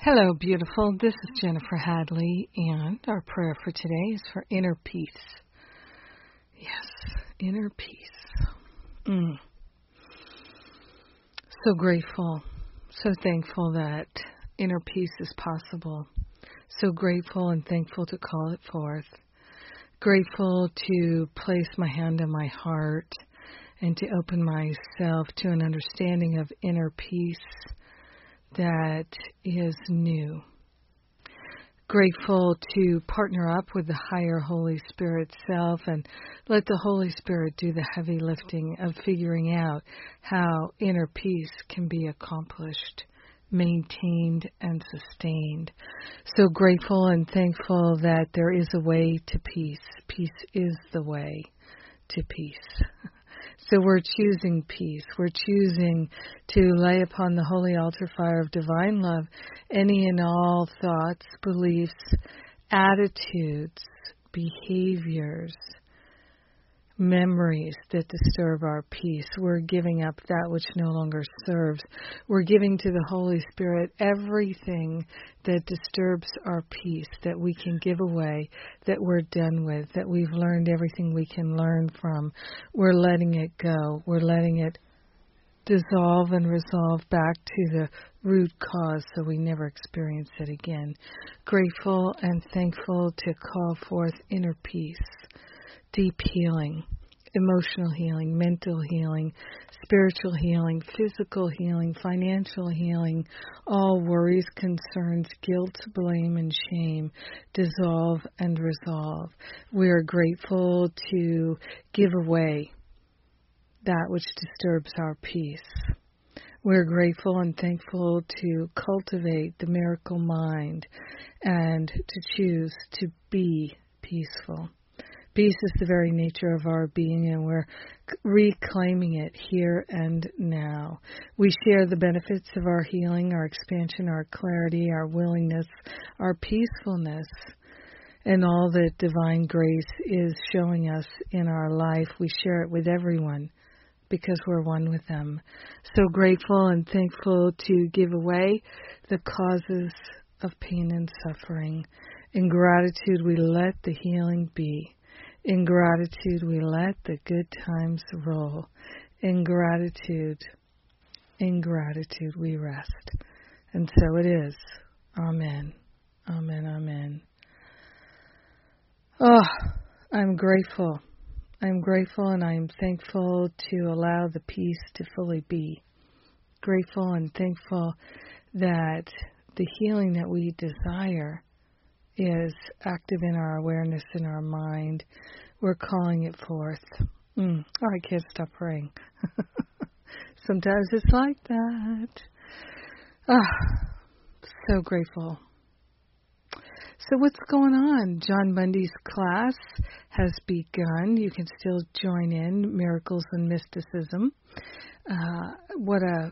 Hello, beautiful. This is Jennifer Hadley, and our prayer for today is for inner peace. Yes, inner peace. Mm. So grateful, so thankful that inner peace is possible. So grateful and thankful to call it forth. Grateful to place my hand on my heart and to open myself to an understanding of inner peace that is new. Grateful to partner up with the higher Holy Spirit self and let the Holy Spirit do the heavy lifting of figuring out how inner peace can be accomplished, maintained, and sustained. So grateful and thankful that there is a way to peace. Peace is the way to peace. So we're choosing peace. We're choosing to lay upon the holy altar fire of divine love any and all thoughts, beliefs, attitudes, behaviors, memories that disturb our peace. We're giving up that which no longer serves. We're giving to the Holy Spirit everything that disturbs our peace that we can give away, that we're done with, that we've learned everything we can learn from. We're letting it go. We're letting it dissolve and resolve back to the root cause so we never experience it again. Grateful and thankful to call forth inner peace deep healing, emotional healing, mental healing, spiritual healing, physical healing, financial healing, all worries, concerns, guilt, blame, and shame dissolve and resolve. We are grateful to give away that which disturbs our peace. We're grateful and thankful to cultivate the miracle mind and to choose to be peaceful. Peace is the very nature of our being, and we're reclaiming it here and now. We share the benefits of our healing, our expansion, our clarity, our willingness, our peacefulness, and all that divine grace is showing us in our life. We share it with everyone because we're one with them. So grateful and thankful to give away the causes of pain and suffering. In gratitude, we let the healing be. In gratitude, we let the good times roll. In gratitude, in gratitude, we rest. And so it is. Amen. Amen. Amen. Oh, I'm grateful. I'm grateful and I'm thankful to allow the peace to fully be. Grateful and thankful that the healing that we desire is active in our awareness in our mind. We're calling it forth. Mm. Oh, can't stop praying. Sometimes it's like that. Ah, so grateful. So, what's going on? John Bundy's class has begun. You can still join in Miracles and Mysticism. Uh, what a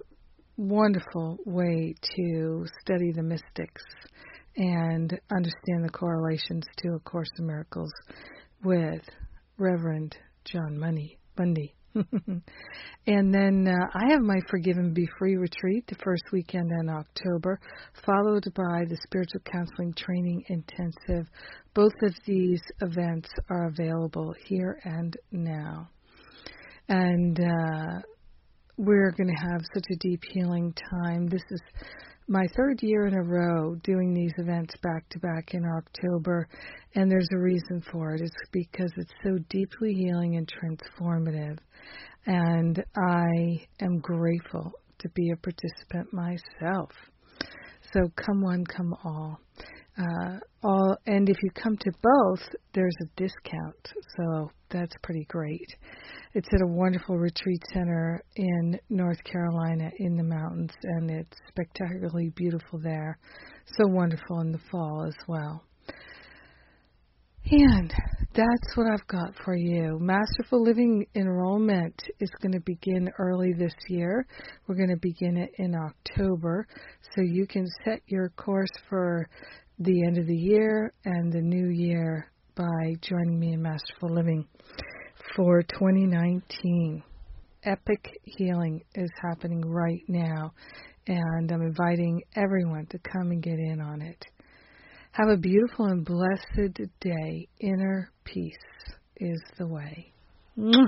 wonderful way to study the mystics and understand the correlations to A Course in Miracles with Reverend John Money, Bundy. and then uh, I have my Forgive and Be Free retreat the first weekend in October, followed by the Spiritual Counseling Training Intensive. Both of these events are available here and now. And uh, we're going to have such a deep healing time. This is my third year in a row doing these events back to back in October, and there's a reason for it. It's because it's so deeply healing and transformative, and I am grateful to be a participant myself. So come one, come all. Uh, all, and if you come to both, there's a discount, so that's pretty great. It's at a wonderful retreat center in North Carolina in the mountains, and it's spectacularly beautiful there. So wonderful in the fall as well. And that's what I've got for you. Masterful Living enrollment is going to begin early this year. We're going to begin it in October, so you can set your course for the end of the year and the new year by joining me in Masterful Living for 2019. Epic healing is happening right now and I'm inviting everyone to come and get in on it. Have a beautiful and blessed day. Inner peace is the way. Mwah!